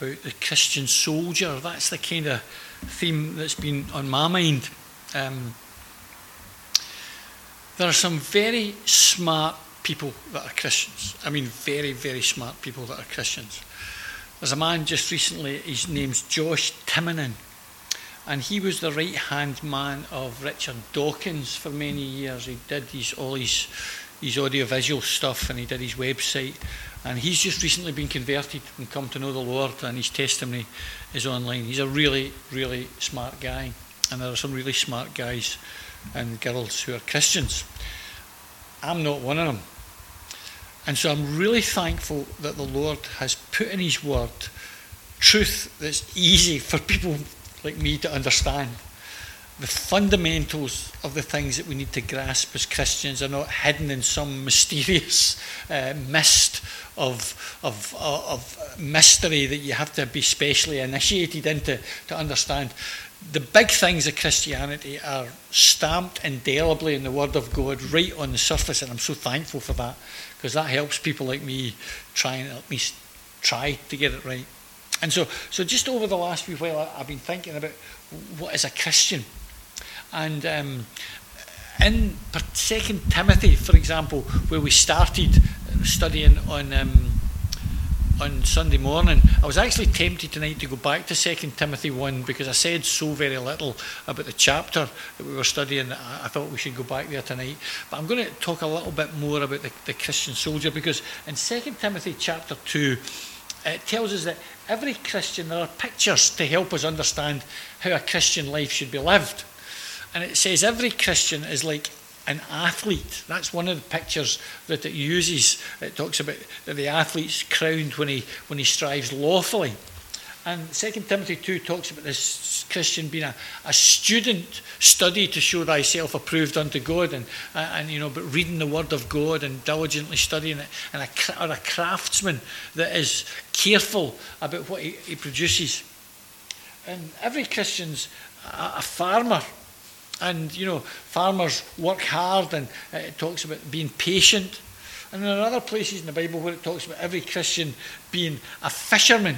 about the Christian soldier. That's the kind of theme that's been on my mind. Um, there are some very smart people that are Christians. I mean, very, very smart people that are Christians. There's a man just recently, his name's Josh Timonen, and he was the right hand man of Richard Dawkins for many years. He did his, all his, his audiovisual stuff and he did his website. And he's just recently been converted and come to know the Lord, and his testimony is online. He's a really, really smart guy, and there are some really smart guys and girls who are Christians. I'm not one of them. And so I'm really thankful that the Lord has put in His Word truth that's easy for people like me to understand. The fundamentals of the things that we need to grasp as Christians are not hidden in some mysterious uh, mist of, of, of mystery that you have to be specially initiated into to understand. The big things of Christianity are stamped indelibly in the Word of God right on the surface, and I'm so thankful for that because that helps people like me try and at least try to get it right. And so, so just over the last few while, I've been thinking about what is a Christian, and um, in Second Timothy, for example, where we started studying on um, on Sunday morning, I was actually tempted tonight to go back to Second Timothy one because I said so very little about the chapter that we were studying. I thought we should go back there tonight, but I'm going to talk a little bit more about the, the Christian soldier because in Second Timothy chapter two. It tells us that every Christian, there are pictures to help us understand how a Christian life should be lived. And it says every Christian is like an athlete. That's one of the pictures that it uses. It talks about that the athlete's crowned when he, when he strives lawfully. And 2 Timothy 2 talks about this Christian being a, a student, study to show thyself approved unto God, and, uh, and you know, but reading the Word of God and diligently studying it, and a, or a craftsman that is careful about what he, he produces. And every Christian's a, a farmer and, you know, farmers work hard and it talks about being patient. And there are other places in the Bible where it talks about every Christian being a fisherman.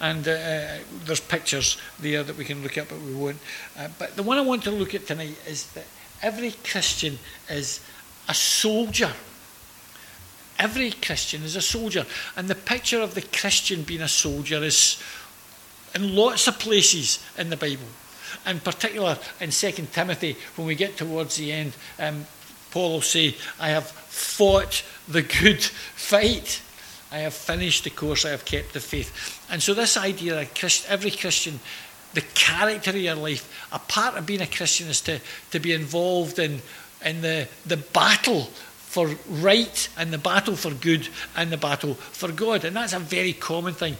And uh, uh, there's pictures there that we can look at, but we won't. Uh, but the one I want to look at tonight is that every Christian is a soldier. Every Christian is a soldier. And the picture of the Christian being a soldier is in lots of places in the Bible in particular in 2 Timothy, when we get towards the end, um, Paul will say, I have fought the good fight. I have finished the course, I have kept the faith. And so, this idea that Christ, every Christian, the character of your life, a part of being a Christian is to, to be involved in, in the, the battle for right and the battle for good and the battle for God. And that's a very common thing.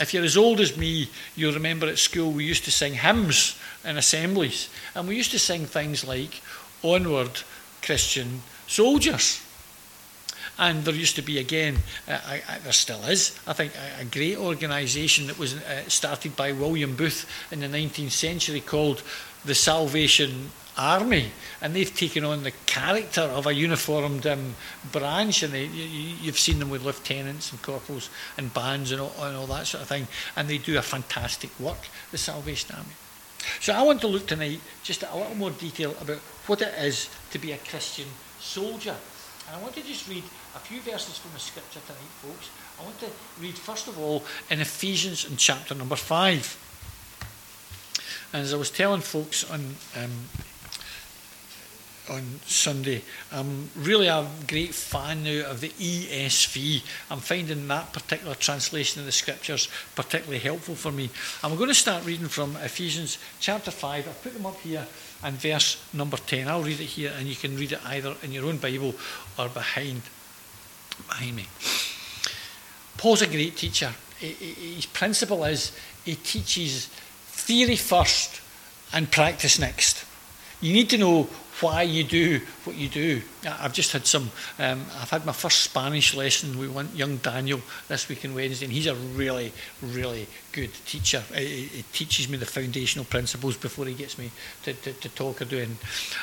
If you're as old as me, you'll remember at school we used to sing hymns in assemblies. And we used to sing things like, Onward, Christian Soldiers. And there used to be, again, uh, I, I, there still is, I think, a, a great organisation that was uh, started by William Booth in the 19th century called the Salvation army, and they've taken on the character of a uniformed um, branch, and they, you, have seen them with lieutenants and corporals and bands and all, and all that sort of thing, and they do a fantastic work, the Salvation Army. So I want to look tonight just at a little more detail about what it is to be a Christian soldier. And I want to just read a few verses from the scripture tonight, folks. I want to read, first of all, in Ephesians in chapter number 5. And as I was telling folks on um, on Sunday. I'm really a great fan now of the ESV. I'm finding that particular translation of the scriptures particularly helpful for me. I'm going to start reading from Ephesians chapter 5. I've put them up here and verse number 10. I'll read it here and you can read it either in your own Bible or behind, behind me. Paul's a great teacher. His principle is he teaches theory first and practice next. You need to know why you do what you do. I've just had some, um, I've had my first Spanish lesson with young Daniel this week on Wednesday, and he's a really, really good teacher. He, he teaches me the foundational principles before he gets me to, to, to talk or doing.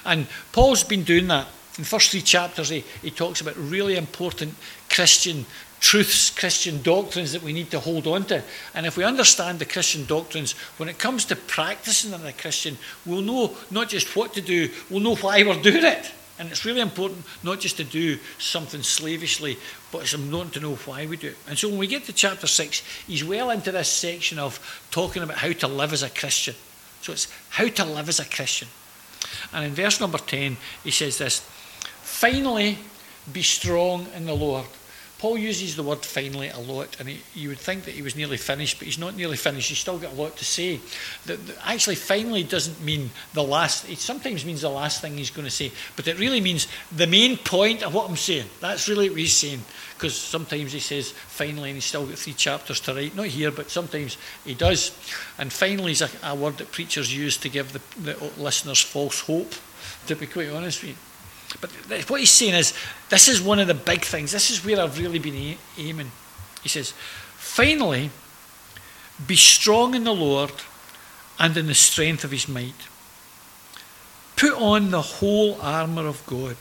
And Paul's been doing that. In the first three chapters, he, he talks about really important Christian truths, Christian doctrines that we need to hold on to. And if we understand the Christian doctrines, when it comes to practicing as a Christian, we'll know not just what to do, we'll know why we're doing it. And it's really important not just to do something slavishly, but it's important to know why we do it. And so when we get to chapter 6, he's well into this section of talking about how to live as a Christian. So it's how to live as a Christian. And in verse number 10, he says this Finally, be strong in the Lord Paul uses the word finally a lot, and he, you would think that he was nearly finished, but he's not nearly finished. He's still got a lot to say. The, actually, finally doesn't mean the last, it sometimes means the last thing he's going to say, but it really means the main point of what I'm saying. That's really what he's saying, because sometimes he says finally, and he's still got three chapters to write. Not here, but sometimes he does. And finally is a, a word that preachers use to give the, the listeners false hope, to be quite honest with you. But what he's saying is, this is one of the big things. This is where I've really been aiming. He says, finally, be strong in the Lord and in the strength of his might. Put on the whole armour of God,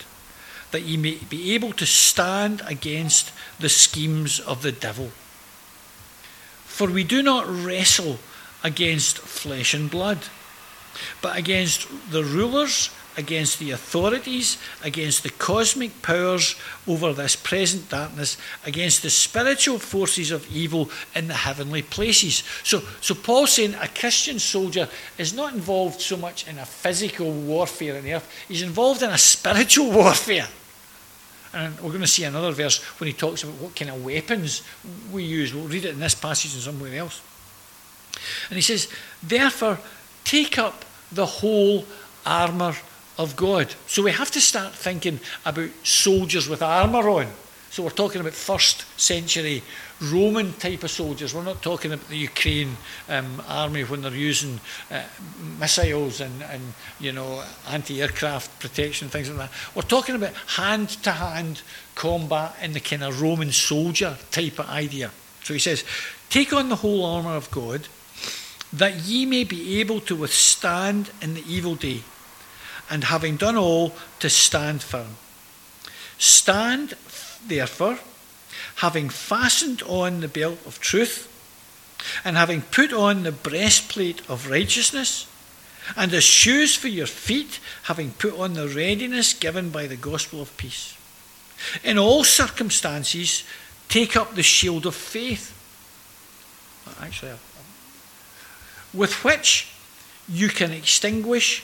that ye may be able to stand against the schemes of the devil. For we do not wrestle against flesh and blood, but against the rulers against the authorities, against the cosmic powers over this present darkness, against the spiritual forces of evil in the heavenly places. So, so Paul's saying a Christian soldier is not involved so much in a physical warfare on earth, he's involved in a spiritual warfare. And we're going to see another verse when he talks about what kind of weapons we use. We'll read it in this passage and somewhere else. And he says, Therefore, take up the whole armour of God. So we have to start thinking about soldiers with armour on. So we're talking about first century Roman type of soldiers. We're not talking about the Ukraine um, army when they're using uh, missiles and, and you know anti-aircraft protection things like that. We're talking about hand-to-hand combat in the kind of Roman soldier type of idea. So he says, "Take on the whole armour of God, that ye may be able to withstand in the evil day." And having done all, to stand firm. Stand, therefore, having fastened on the belt of truth, and having put on the breastplate of righteousness, and as shoes for your feet, having put on the readiness given by the gospel of peace. In all circumstances, take up the shield of faith. Actually, with which you can extinguish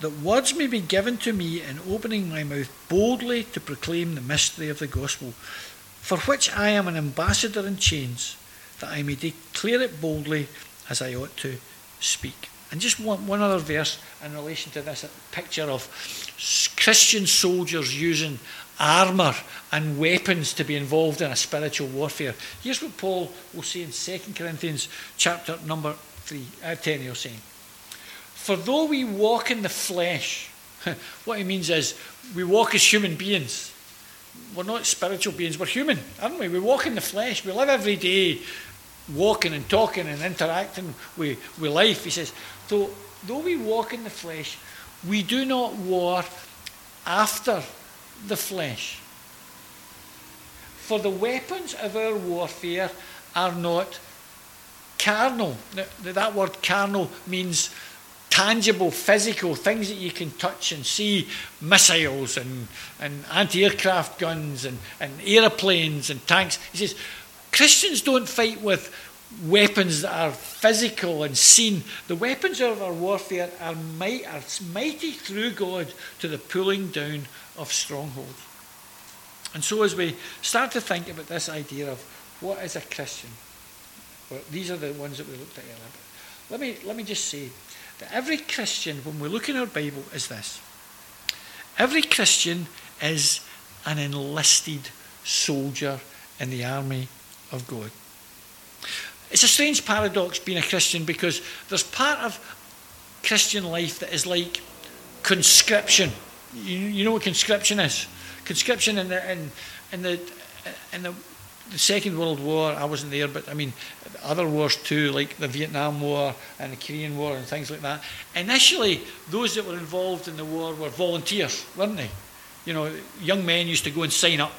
that words may be given to me in opening my mouth boldly to proclaim the mystery of the gospel, for which I am an ambassador in chains, that I may declare it boldly as I ought to speak. And just one, one other verse in relation to this picture of Christian soldiers using armour and weapons to be involved in a spiritual warfare. Here's what Paul will say in 2 Corinthians chapter number 3, uh, 10, he'll say. For though we walk in the flesh, what he means is we walk as human beings. We're not spiritual beings, we're human, aren't we? We walk in the flesh. We live every day walking and talking and interacting with, with life. He says, though, though we walk in the flesh, we do not war after the flesh. For the weapons of our warfare are not carnal. That word carnal means tangible, physical things that you can touch and see missiles and, and anti aircraft guns and, and aeroplanes and tanks. He says, Christians don't fight with weapons that are physical and seen. The weapons of our warfare are, might, are mighty through God to the pulling down of strongholds. And so, as we start to think about this idea of what is a Christian, well, these are the ones that we looked at earlier. Let me, let me just say that every Christian, when we look in our Bible, is this every Christian is an enlisted soldier in the army of God. it's a strange paradox being a Christian because there's part of Christian life that is like conscription. You, you know what conscription is? Conscription in the, in, in the, in the, the Second World War, I wasn't there, but I mean, other wars too, like the Vietnam War and the Korean War and things like that. Initially, those that were involved in the war were volunteers, weren't they? You know, young men used to go and sign up.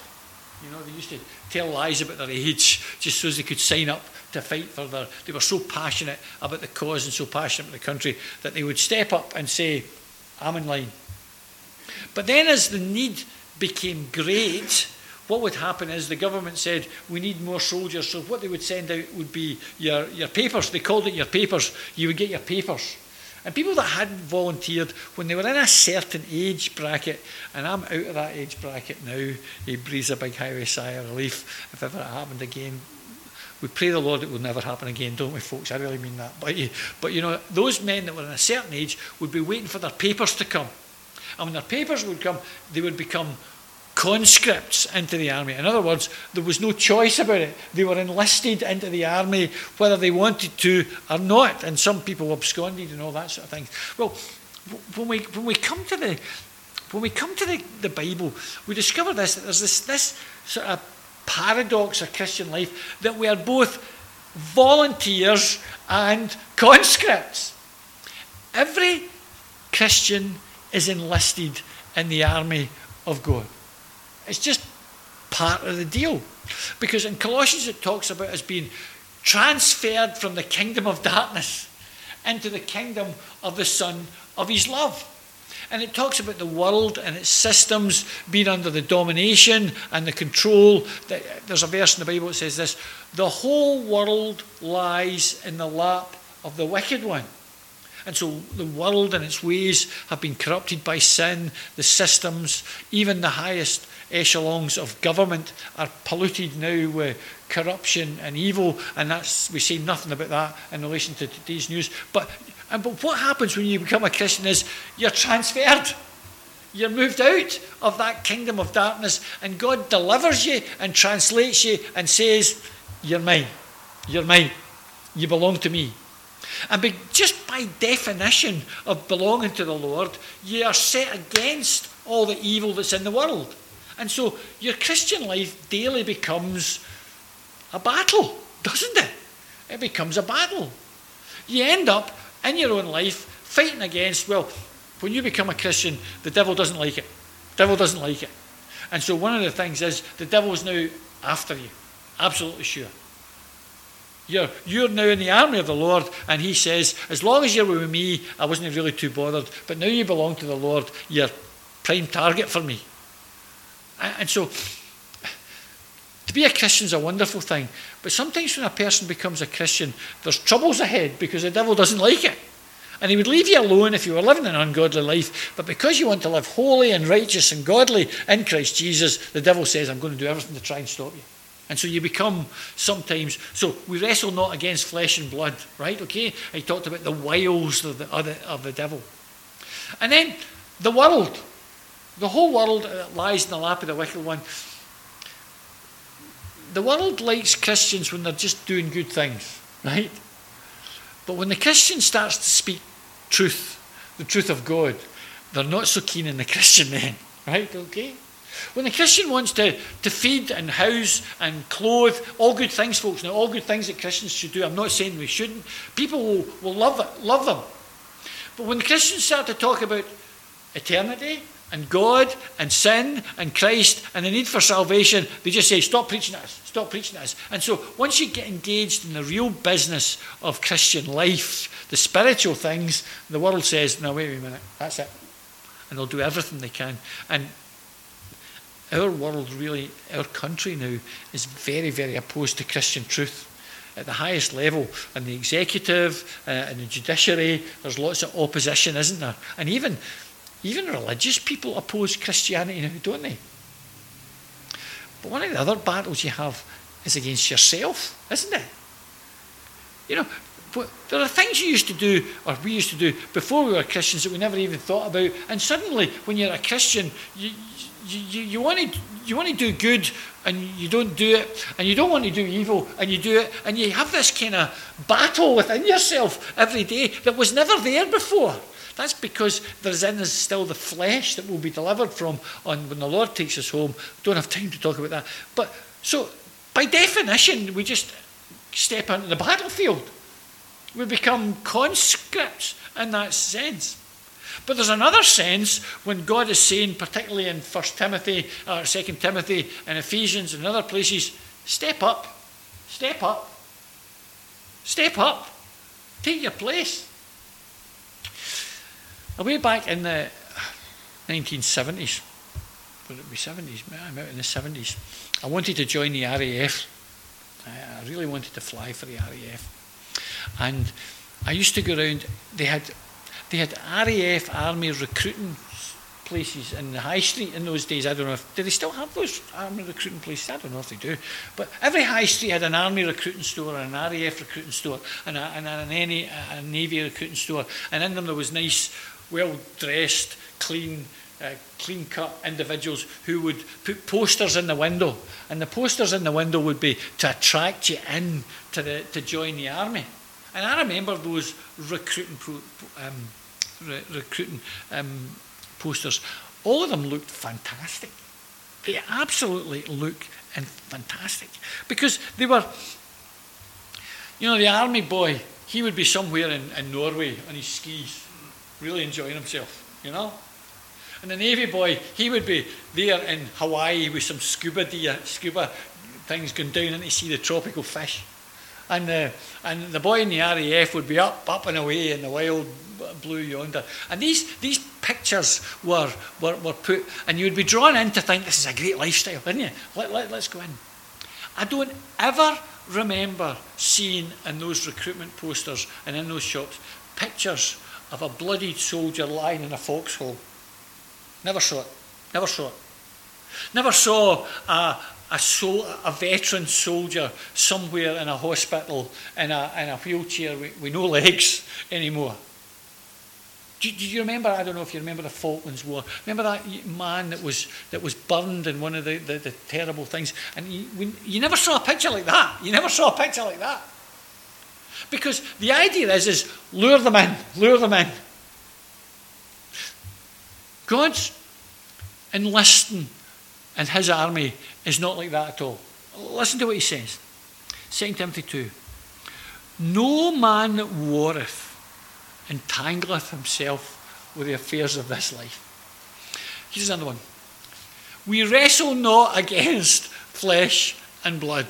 You know, they used to tell lies about their age just so they could sign up to fight for their. They were so passionate about the cause and so passionate about the country that they would step up and say, I'm in line. But then, as the need became great, what would happen is the government said, We need more soldiers. So, what they would send out would be your, your papers. They called it your papers. You would get your papers. And people that hadn't volunteered, when they were in a certain age bracket, and I'm out of that age bracket now, he breathes a big highway sigh of relief if ever it happened again. We pray the Lord it will never happen again, don't we, folks? I really mean that. But, eh, but you know, those men that were in a certain age would be waiting for their papers to come. And when their papers would come, they would become conscripts into the army. In other words, there was no choice about it. They were enlisted into the army whether they wanted to or not. And some people absconded and all that sort of thing. Well, when we, when we come to the when we come to the, the Bible, we discover this that there's this, this sort of paradox of Christian life that we are both volunteers and conscripts. Every Christian is enlisted in the army of God. It's just part of the deal. Because in Colossians it talks about us being transferred from the kingdom of darkness into the kingdom of the Son of His love. And it talks about the world and its systems being under the domination and the control. There's a verse in the Bible that says this the whole world lies in the lap of the wicked one. And so the world and its ways have been corrupted by sin, the systems, even the highest echelons of government are polluted now with corruption and evil, and that's we say nothing about that in relation to today's news. But and but what happens when you become a Christian is you're transferred. You're moved out of that kingdom of darkness, and God delivers you and translates you and says, You're mine. You're mine. You belong to me. And be, just by definition of belonging to the Lord, you are set against all the evil that's in the world. And so your Christian life daily becomes a battle, doesn't it? It becomes a battle. You end up in your own life fighting against, well, when you become a Christian, the devil doesn't like it. The devil doesn't like it. And so one of the things is the devil is now after you. Absolutely sure. You're, you're now in the army of the Lord, and he says, as long as you're with me, I wasn't really too bothered, but now you belong to the Lord, you're prime target for me. And so, to be a Christian is a wonderful thing. But sometimes when a person becomes a Christian, there's troubles ahead because the devil doesn't like it. And he would leave you alone if you were living an ungodly life. But because you want to live holy and righteous and godly in Christ Jesus, the devil says, I'm going to do everything to try and stop you. And so you become sometimes, so we wrestle not against flesh and blood, right? Okay? I talked about the wiles of the, of the, of the devil. And then the world. The whole world uh, lies in the lap of the wicked one. The world likes Christians when they're just doing good things, right? But when the Christian starts to speak truth, the truth of God, they're not so keen in the Christian then, right? Okay? When the Christian wants to, to feed and house and clothe, all good things, folks, now all good things that Christians should do, I'm not saying we shouldn't, people will, will love, it, love them. But when Christians start to talk about eternity and God and sin and Christ and the need for salvation, they just say, stop preaching us, stop preaching us. And so once you get engaged in the real business of Christian life, the spiritual things, the world says, no, wait a minute, that's it. And they'll do everything they can. And our world, really, our country now, is very, very opposed to Christian truth. At the highest level, in the executive, uh, in the judiciary, there's lots of opposition, isn't there? And even even religious people oppose Christianity now, don't they? But one of the other battles you have is against yourself, isn't it? You know, there are things you used to do, or we used to do, before we were Christians that we never even thought about. And suddenly, when you're a Christian, you, you, you, want to, you want to do good and you don't do it, and you don't want to do evil and you do it, and you have this kind of battle within yourself every day that was never there before. That's because there's in us still the flesh that will be delivered from on when the Lord takes us home. We don't have time to talk about that. But so by definition, we just step into the battlefield. We become conscripts in that sense. But there's another sense when God is saying, particularly in 1 Timothy, uh, or 2 Timothy, and Ephesians, and other places, step up, step up, step up, take your place. Way back in the 1970s, would it be 70s? I'm out in the 70s. I wanted to join the RAF. I really wanted to fly for the RAF. And I used to go around, they had they had RAF army recruiting places in the high street in those days. I don't know if do they still have those army recruiting places. I don't know if they do. But every high street had an army recruiting store and an RAF recruiting store and, a, and an any, a navy recruiting store. And in them there was nice, well dressed, clean. Uh, clean cut individuals who would put posters in the window, and the posters in the window would be to attract you in to, the, to join the army. And I remember those recruiting um, re- recruiting um, posters. All of them looked fantastic. They absolutely looked and fantastic because they were. You know, the army boy, he would be somewhere in, in Norway on his skis, really enjoying himself. You know. And the navy boy, he would be there in Hawaii with some scuba gear, scuba things going down in to see the tropical fish and the, and the boy in the RAF would be up, up and away in the wild blue yonder. And these, these pictures were, were, were put, and you would be drawn in to think this is a great lifestyle, didn't you? Let, let, let's go in. I don't ever remember seeing in those recruitment posters and in those shops pictures of a bloodied soldier lying in a foxhole. Never saw it. Never saw it. Never saw a, a, sol- a veteran soldier somewhere in a hospital in a, in a wheelchair with, with no legs anymore. Do, do, you remember? I don't know if you remember the Falklands War. Remember that man that was that was burned in one of the, the, the terrible things, and you, you never saw a picture like that. You never saw a picture like that, because the idea is is lure them in, lure them in. God's enlisting in His army is not like that at all. Listen to what he says 2 Timothy 2. No man that warreth entangleth himself with the affairs of this life. Here's another one. We wrestle not against flesh and blood.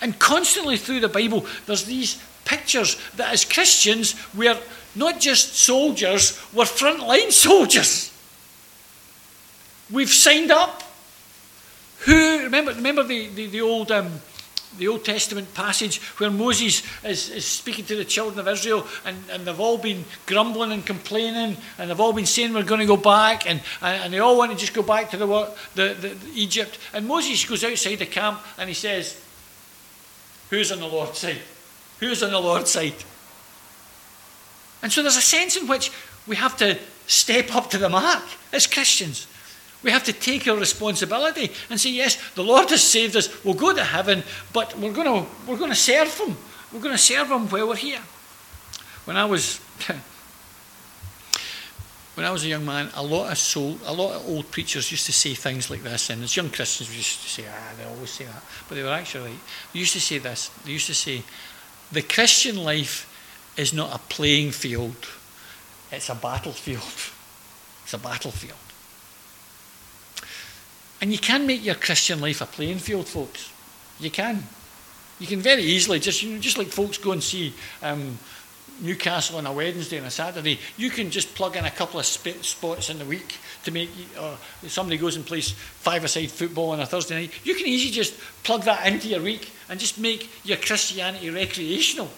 And constantly through the Bible, there's these pictures that as Christians, we're not just soldiers, we're frontline soldiers. We've signed up who remember remember the, the, the old um, the Old Testament passage where Moses is, is speaking to the children of Israel and, and they've all been grumbling and complaining and they've all been saying we're going to go back and, and they all want to just go back to the, the, the, the Egypt. And Moses goes outside the camp and he says, Who's on the Lord's side? Who's on the Lord's side? And so there's a sense in which we have to step up to the mark as Christians. We have to take our responsibility and say, yes, the Lord has saved us. We'll go to heaven, but we're going to, we're going to serve Him. We're going to serve Him while we're here. When I was when I was a young man, a lot of soul, a lot of old preachers used to say things like this, and as young Christians we used to say, ah, they always say that, but they were actually They used to say this. They used to say, the Christian life is not a playing field; it's a battlefield. It's a battlefield. And you can make your Christian life a playing field, folks. You can. You can very easily, just, you know, just like folks go and see um, Newcastle on a Wednesday and a Saturday, you can just plug in a couple of sp- spots in the week to make, or somebody goes and plays five-a-side football on a Thursday night. You can easily just plug that into your week and just make your Christianity recreational.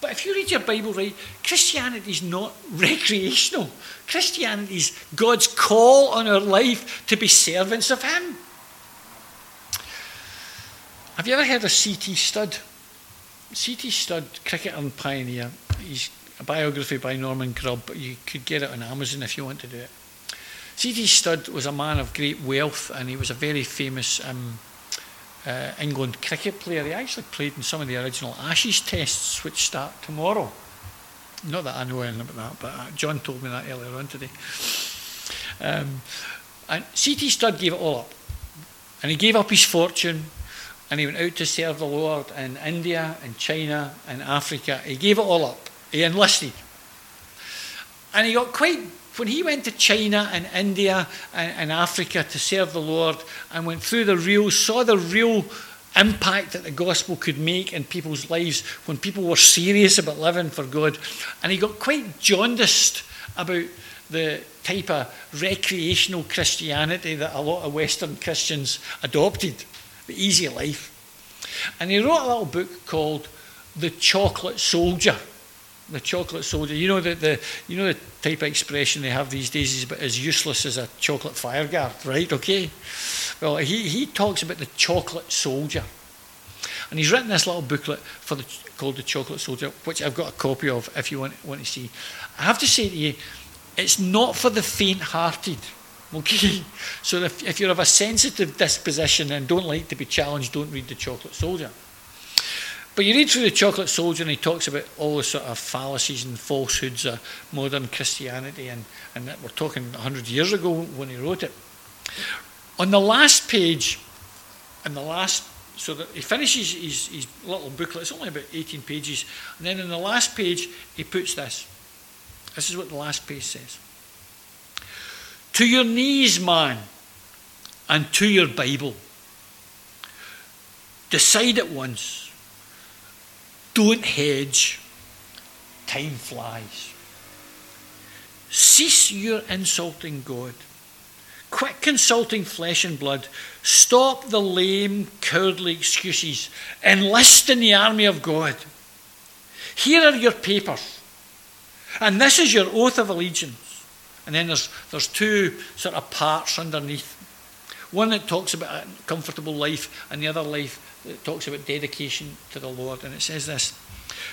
But if you read your Bible right, Christianity is not recreational. Christianity is God's call on our life to be servants of Him. Have you ever heard of C.T. Studd? C.T. Studd, cricketer and pioneer. He's a biography by Norman Grubb, but you could get it on Amazon if you want to do it. C.T. Studd was a man of great wealth and he was a very famous um, uh, England cricket player. He actually played in some of the original Ashes tests, which start tomorrow. Not that I know anything about that, but uh, John told me that earlier on today. Um, and C.T. Studd gave it all up. And he gave up his fortune and he went out to serve the Lord in India and China and Africa. He gave it all up. He enlisted. And he got quite, when he went to China and India and, and Africa to serve the Lord and went through the real, saw the real impact that the gospel could make in people's lives when people were serious about living for God. And he got quite jaundiced about the type of recreational Christianity that a lot of Western Christians adopted the easy life. And he wrote a little book called The Chocolate Soldier. The chocolate soldier. You know the, the you know the type of expression they have these days is about as useless as a chocolate fireguard, right? Okay. Well, he, he talks about the chocolate soldier. And he's written this little booklet for the, called The Chocolate Soldier, which I've got a copy of if you want, want to see. I have to say to you, it's not for the faint hearted. Okay? So if, if you're of a sensitive disposition and don't like to be challenged, don't read The Chocolate Soldier. But you read through The Chocolate Soldier and he talks about all the sort of fallacies and falsehoods of modern Christianity, and, and we're talking 100 years ago when he wrote it. On the last page, in the last, so that he finishes his, his little booklet, it's only about 18 pages, and then in the last page, he puts this. This is what the last page says. To your knees, man, and to your Bible. Decide at once. Don't hedge. Time flies. Cease your insulting God. Quit consulting flesh and blood. Stop the lame, cowardly excuses. Enlist in the army of God. Here are your papers. And this is your oath of allegiance. And then there's, there's two sort of parts underneath. One that talks about a comfortable life, and the other life that talks about dedication to the Lord. And it says this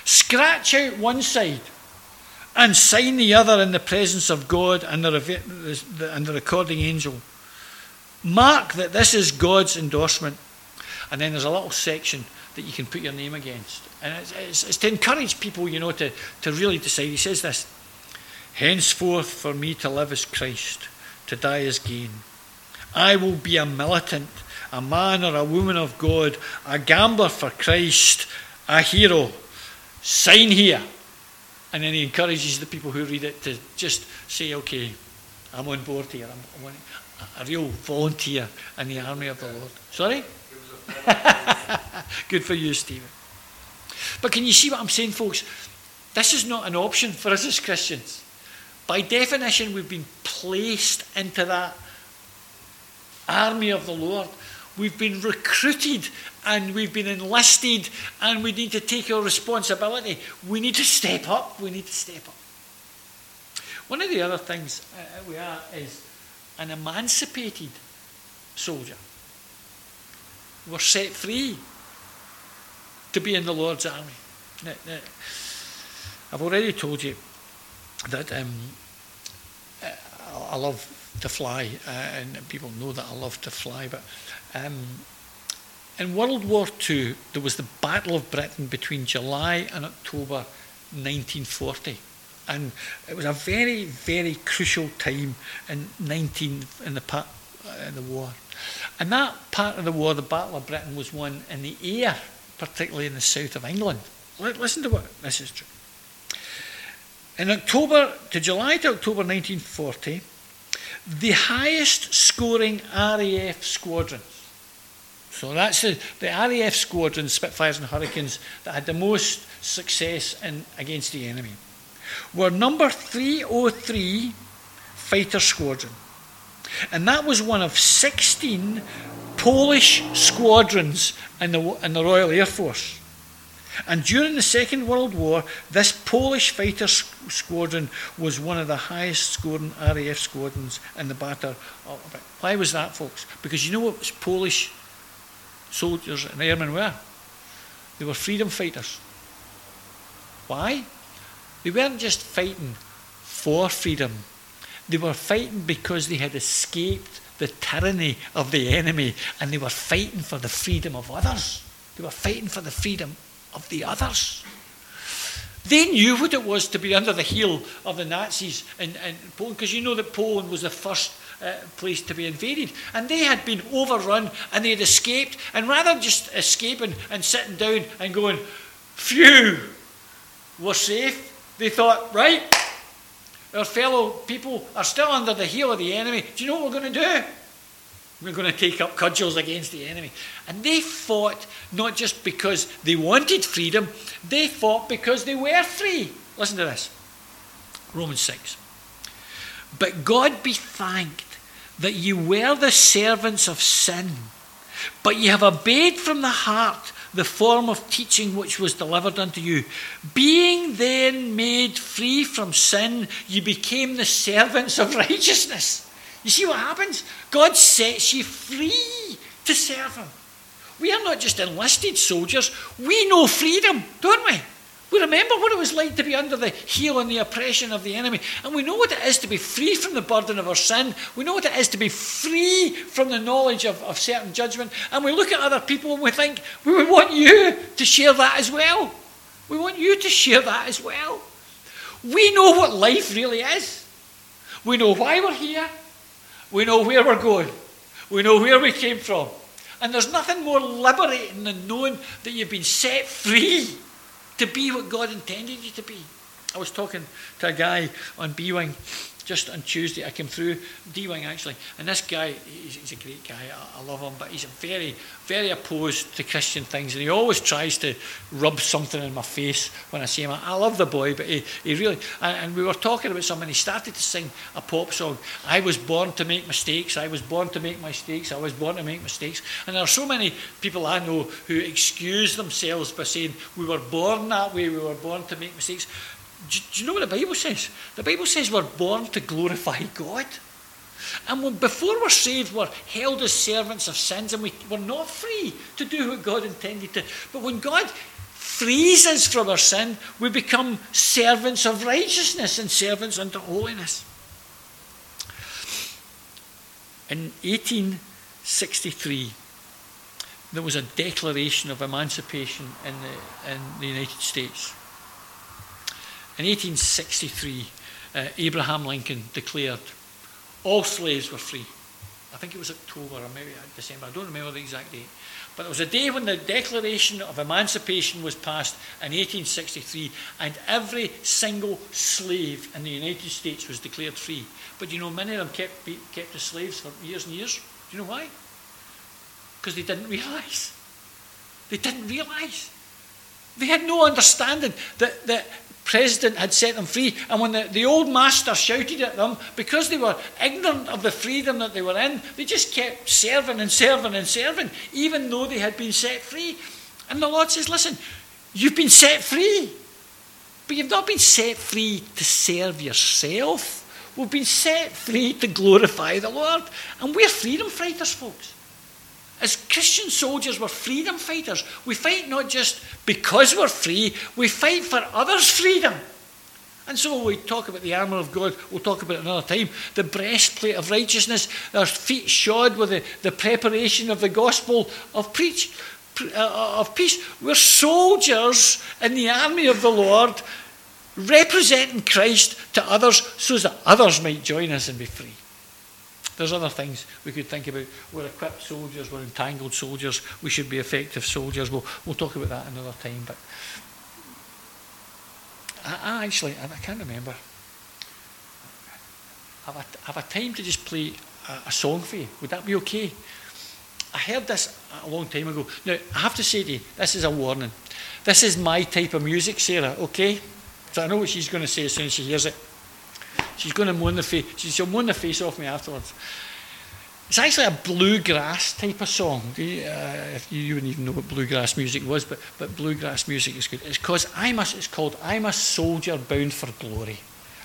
Scratch out one side and sign the other in the presence of God and the, and the recording angel. Mark that this is God's endorsement. And then there's a little section that you can put your name against. And it's, it's, it's to encourage people, you know, to, to really decide. He says this Henceforth, for me to live is Christ, to die is gain. I will be a militant, a man or a woman of God, a gambler for Christ, a hero. Sign here. And then he encourages the people who read it to just say, okay, I'm on board here. I'm, a real volunteer in the army of the Lord. Sorry? Good for you, Stephen. But can you see what I'm saying, folks? This is not an option for us as Christians. By definition, we've been placed into that army of the Lord. We've been recruited and we've been enlisted, and we need to take our responsibility. We need to step up. We need to step up. One of the other things uh, we are is an emancipated soldier. We're set free to be in the Lord's army. I've already told you that um, I love to fly, uh, and people know that I love to fly. But um, in World War II, there was the Battle of Britain between July and October 1940. And it was a very, very crucial time in 19 in the part uh, in the war. And that part of the war, the Battle of Britain, was won in the air, particularly in the south of England. Listen to what this is true. In October to July to October 1940, the highest scoring RAF squadrons. So that's the, the RAF squadrons, Spitfires and Hurricanes, that had the most success in, against the enemy. Were number 303 Fighter Squadron. And that was one of 16 Polish squadrons in the, in the Royal Air Force. And during the Second World War, this Polish fighter squadron was one of the highest scoring RAF squadrons in the battle. Why was that, folks? Because you know what Polish soldiers and airmen were? They were freedom fighters. Why? They weren't just fighting for freedom, they were fighting because they had escaped the tyranny of the enemy and they were fighting for the freedom of others. They were fighting for the freedom of the others. They knew what it was to be under the heel of the Nazis in, in Poland, because you know that Poland was the first uh, place to be invaded. And they had been overrun and they had escaped. And rather than just escaping and sitting down and going, phew, we're safe, they thought, right, our fellow people are still under the heel of the enemy. Do you know what we're going to do? We're going to take up cudgels against the enemy. And they fought not just because they wanted freedom, they fought because they were free. Listen to this Romans 6. But God be thanked that you were the servants of sin, but ye have obeyed from the heart the form of teaching which was delivered unto you. Being then made free from sin, you became the servants of righteousness. You see what happens? God sets you free to serve Him. We are not just enlisted soldiers, we know freedom, don't we? We remember what it was like to be under the heel and the oppression of the enemy. And we know what it is to be free from the burden of our sin. We know what it is to be free from the knowledge of, of certain judgment. And we look at other people and we think, we would want you to share that as well. We want you to share that as well. We know what life really is. We know why we're here. We know where we're going. We know where we came from. And there's nothing more liberating than knowing that you've been set free to be what God intended you to be. I was talking to a guy on B Wing just on Tuesday. I came through D Wing actually, and this guy, he's, he's a great guy. I, I, love him, but he's very, very opposed to Christian things, and he always tries to rub something in my face when I see him. I, I love the boy, but he, he really. And, and, we were talking about something. He started to sing a pop song. I was born to make mistakes. I was born to make mistakes. I was born to make mistakes. And there are so many people I know who excuse themselves by saying we were born that way. We were born to make mistakes. Do, do you know what the Bible says? The Bible says we're born to glorify God. And when, before we're saved, we're held as servants of sins and we, we're not free to do what God intended to. But when God frees us from our sin, we become servants of righteousness and servants unto holiness. In 1863, there was a declaration of emancipation in the, in the United States. In 1863, uh, Abraham Lincoln declared all slaves were free. I think it was October or maybe December, I don't remember the exact date. But it was a day when the Declaration of Emancipation was passed in 1863, and every single slave in the United States was declared free. But you know, many of them kept, kept as slaves for years and years. Do you know why? Because they didn't realise. They didn't realise. They had no understanding that, that president had set them free. And when the, the old master shouted at them, because they were ignorant of the freedom that they were in, they just kept serving and serving and serving, even though they had been set free. And the Lord says, Listen, you've been set free, but you've not been set free to serve yourself. We've been set free to glorify the Lord. And we're freedom fighters, folks. As Christian soldiers, we're freedom fighters. We fight not just because we're free, we fight for others' freedom. And so we talk about the armour of God, we'll talk about it another time. The breastplate of righteousness, our feet shod with the, the preparation of the gospel of preach uh, of peace. We're soldiers in the army of the Lord, representing Christ to others so that others might join us and be free. There's other things we could think about. We're equipped soldiers, we're entangled soldiers, we should be effective soldiers. We'll, we'll talk about that another time. But I, I actually, I can't remember. Have I, have a time to just play a, a song for you? Would that be okay? I heard this a long time ago. Now, I have to say to you, this is a warning. This is my type of music, Sarah, okay? So I know what she's going to say as soon as she hears it. She's going to moan the face. She'll moan the face off me afterwards. It's actually a bluegrass type of song. You, uh, if you, you, wouldn't even know what bluegrass music was, but, but bluegrass music is good. It's because I'm a, it's called "I'm a Soldier Bound for Glory,"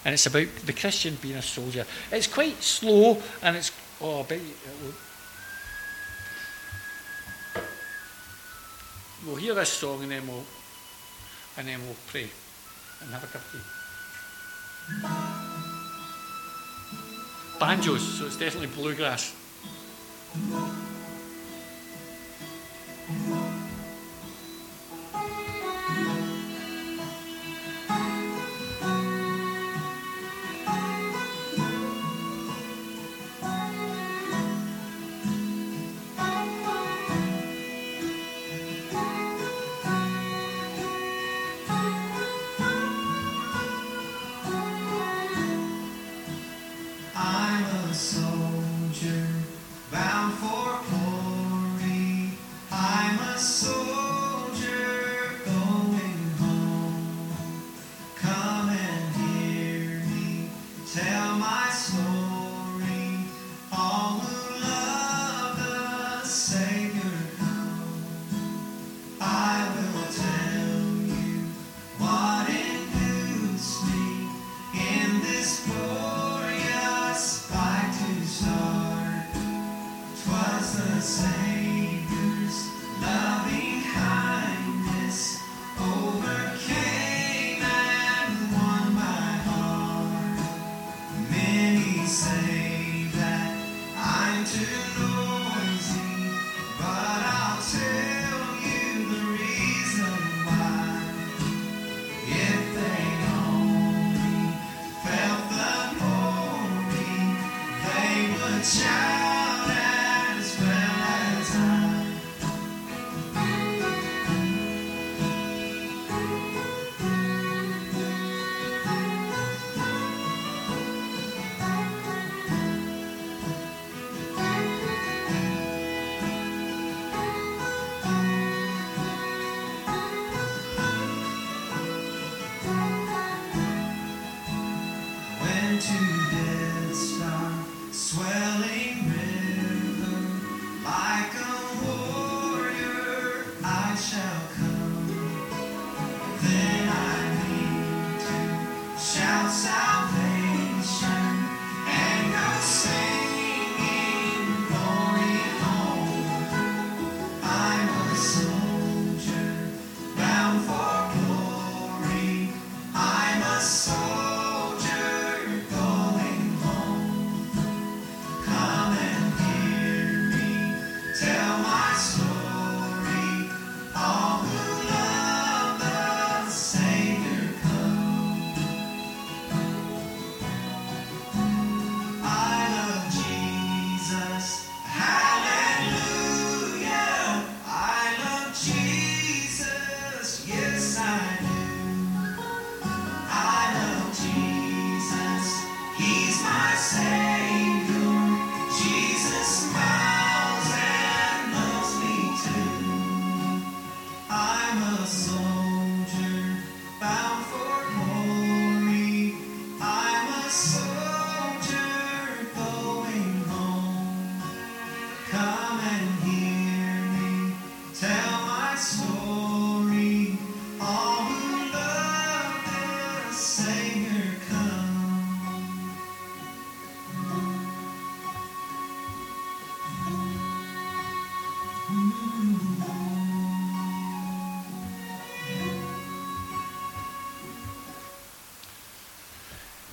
and it's about the Christian being a soldier. It's quite slow, and it's oh, I we'll hear this song and then we'll and then we'll pray and have a cup of tea. Banjos, so it's definitely bluegrass.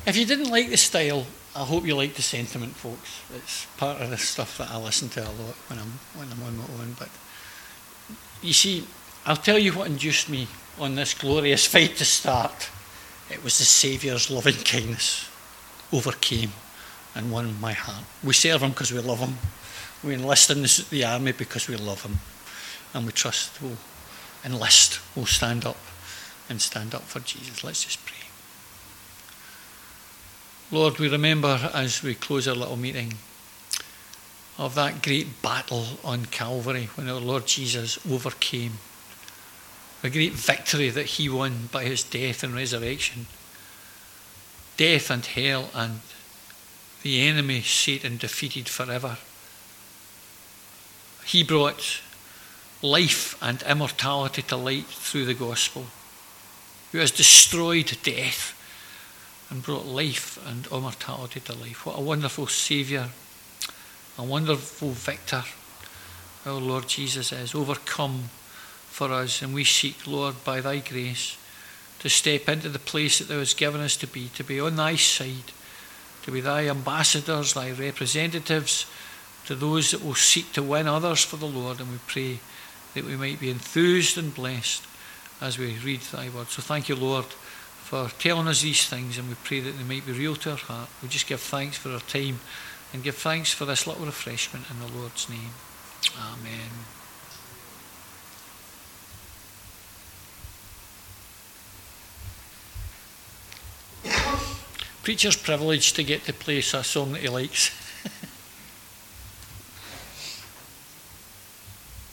If you didn't like the style, I hope you like the sentiment, folks. It's part of the stuff that I listen to a lot when I'm when I'm on my own. But you see, I'll tell you what induced me on this glorious fight to start. It was the Saviour's loving kindness overcame and won my heart. We serve Him because we love Him. We enlist in the, the army because we love Him, and we trust we'll enlist. We'll stand up and stand up for Jesus. Let's just pray. Lord, we remember as we close our little meeting of that great battle on Calvary when our Lord Jesus overcame, a great victory that he won by his death and resurrection. Death and hell and the enemy, Satan, defeated forever. He brought life and immortality to light through the gospel, who has destroyed death and brought life and immortality to life. What a wonderful Saviour, a wonderful victor our Lord Jesus is, overcome for us, and we seek, Lord, by thy grace, to step into the place that thou hast given us to be, to be on thy side, to be thy ambassadors, thy representatives, to those that will seek to win others for the Lord, and we pray that we might be enthused and blessed as we read thy word. So thank you, Lord, for telling us these things, and we pray that they might be real to our heart. We just give thanks for our time and give thanks for this little refreshment in the Lord's name. Amen. Preacher's privilege to get to play a song that he likes.